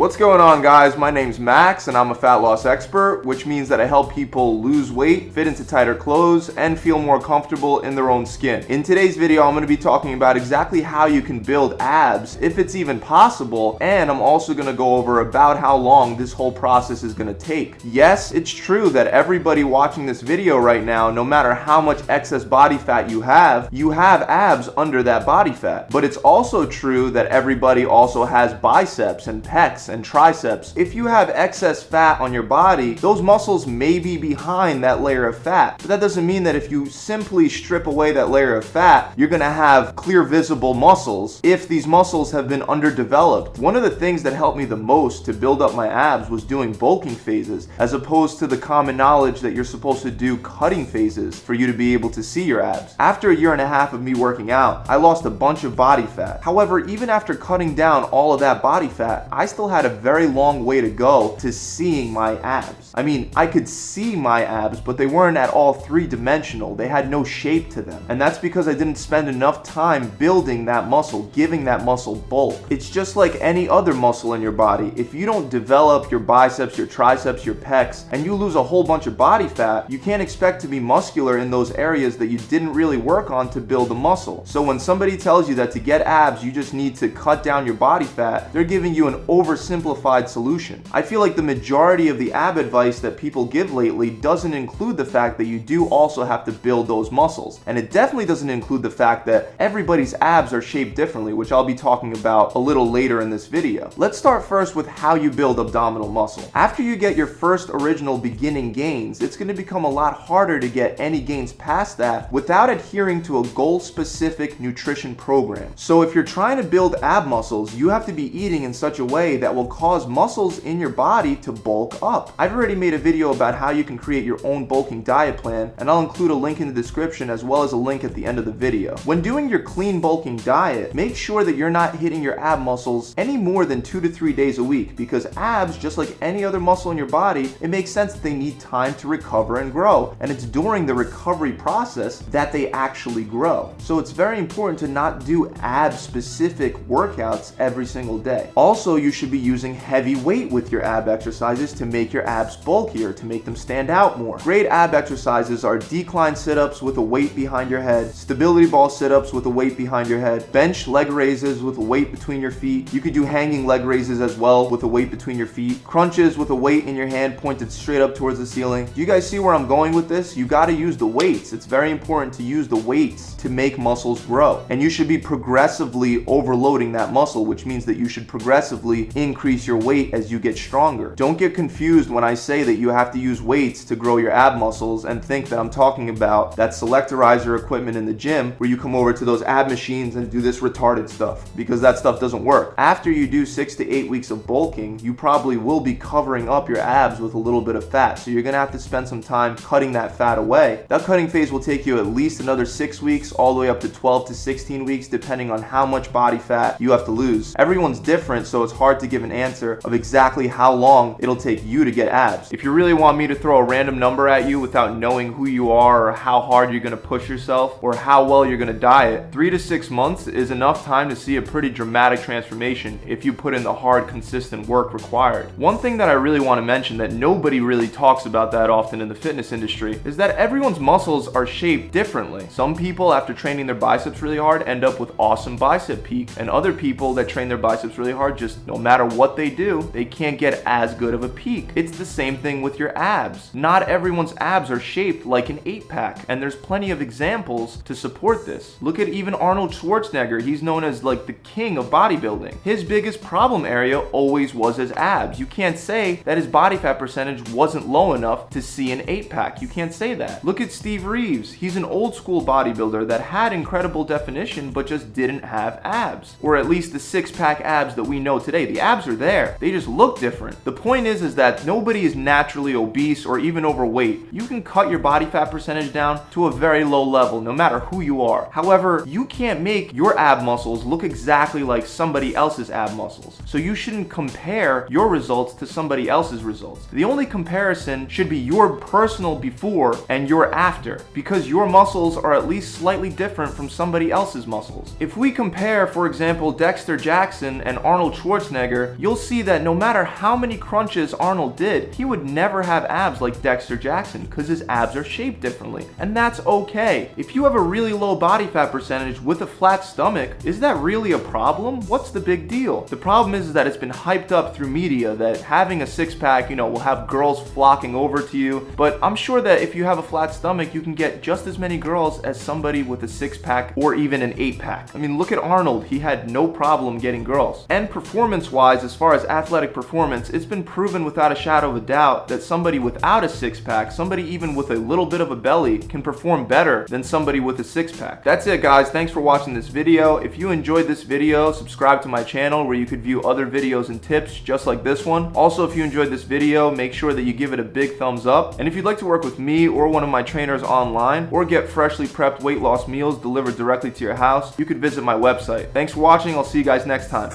What's going on, guys? My name's Max, and I'm a fat loss expert, which means that I help people lose weight, fit into tighter clothes, and feel more comfortable in their own skin. In today's video, I'm to be talking about exactly how you can build abs, if it's even possible, and I'm also to go over about how long this whole process is to take. Yes, it's true that everybody watching this video right now, no matter how much excess body fat you have, you have abs under that body fat. But it's also true that everybody also has biceps and pecs and triceps. If you have excess fat on your body, those muscles may be behind that layer of fat. But that doesn't mean that if you simply strip away that layer of fat, you're gonna have clear visible muscles if these muscles have been underdeveloped. One of the things that helped me the most to build up my abs was doing bulking phases, as opposed to the common knowledge that you're supposed to do cutting phases for you to be able to see your abs. After a year and a half of me working out, I lost a bunch of body fat. However, even after cutting down all of that body fat, I still had a very long way to go to seeing my abs. I mean, I could see my abs, but they weren't at all three dimensional. They had no shape to them. And that's because I didn't spend enough time building that muscle, giving that muscle bulk. It's just like any other muscle in your body. If you don't develop your biceps, your triceps, your pecs, and you lose a whole bunch of body fat, you can't expect to be muscular in those areas that you didn't really work on to build the muscle. So when somebody tells you that to get abs, you just need to cut down your body fat, they're giving you an oversimplified solution. I feel like the majority of the ab advice that people give lately doesn't include the fact that you do also have to build those muscles. And it definitely doesn't include the fact that everybody's abs are shaped differently, which I'll be talking about a little later in this video. Let's start first with how you build abdominal muscle. After you get your first original beginning gains, it's gonna become a lot harder to get any gains past that without adhering to a goal specific nutrition program. So if you're trying to build ab muscles, you have to be eating in such a way that will cause muscles in your body to bulk up. I've already made a video about how you can create your own bulking diet plan, and I'll include a link in the description as well as a link at the end of the video. When doing your clean bulking diet, make sure that you're not hitting your ab muscles any more than two to three days a week because abs, just like any other muscle in your body, it makes sense that they need time to recover and grow. And it's during the recovery process that they actually grow. So it's very important to not do ab specific workouts every single day. Also, you should be using heavy weight with your ab exercises to make your abs bulkier, to make them stand out more. Great ab exercises are decline sit ups with a weight behind your head, stability ball sit ups with a weight behind your head, bench leg raises with a weight between your feet. You could do hanging leg raises as well with a weight between your feet, crunches with a weight in your hand pointed straight up towards the ceiling. Do you guys see where I'm going with this? You got to use the weights. It's very important to use the weights to make muscles grow. And you should be progressively overloading that muscle, which means that you should progressively increase your weight as you get stronger. Don't get confused when I say that you have to use weights to grow your ab muscles and think that I'm talking about that selectorizer equipment in the gym where you come over to those ab machines and do this retarded stuff because that stuff doesn't work. After you do six to eight weeks of bulking, you probably will be covering up your abs with a little bit of fat. So you're gonna have to spend some time cutting that fat away. That cutting phase will take you at least another six weeks, all the way up to 12 to 16 weeks, depending on how much body fat you have to lose. Everyone's different, so it's hard to give an answer of exactly how long it'll take you to get abs. If you really want me to throw a random number at you without knowing who you are or how hard you're gonna push yourself or how well you're gonna diet, three to six months is enough time to see a pretty dramatic transformation if you put in the hard, consistent work required. One thing that I really want to mention that nobody really talks about that often in the fitness industry is that everyone's muscles are shaped differently. Some people, after training their biceps really hard, end up with awesome bicep peak, and other people that train their biceps really hard, just no matter what they do, they can't get as good of a peak. It's the same thing with your abs. Not everyone's abs are shaped like an eight pack, and there's plenty of examples to support this. Look at even Arnold Schwarzenegger, he's known as like the king of bodybuilding. His biggest problem area always was his abs. You can't say that his body fat percentage wasn't low enough to see an eight pack. You can't say that. Look at Steve Reeves. He's an old school bodybuilder that had incredible definition but just didn't have abs. Or at least the six pack abs that we know today. The abs are there. They just look different. The point is is that nobody is naturally obese or even overweight. You can cut your body fat percentage down to a very low level no matter who you are. However, you can't make your ab muscles look exactly like somebody else's ab muscles. So you shouldn't compare your results to somebody else's results. The only comparison should be your personal before and your after because your muscles are at least slightly different from somebody else's muscles. If we compare, for example, Dexter Jackson and Arnold Schwarzenegger, you'll see that no matter how many crunches Arnold did, he would never have abs like Dexter Jackson because his abs are shaped differently. And that's okay. If you have a really low body fat percentage with a flat stomach, is that really a problem? What's the big deal? The problem is that it's been hyped up through media that having a six pack, you know, will have girls flocking over to you. But I'm sure that if you have a flat stomach, you can get just as many girls as somebody with a six pack or even an eight pack. I mean, look at Arnold. He had no problem getting girls. And performance wise, as far as athletic performance, it's been proven without a shadow of a doubt that somebody without a six pack, somebody even with a little bit of a belly, can perform better than somebody with a six pack. That's it, guys. Thanks for watching this video. If you enjoyed this video, subscribe to my channel where you could view other videos and tips just like this one. Also, if you enjoyed this video, make sure that you give it a big thumbs up. And if you'd like to work with me or one of my trainers online or get freshly prepped weight loss meals delivered directly to your house, you could visit my website. Thanks for watching. I'll see you guys next time.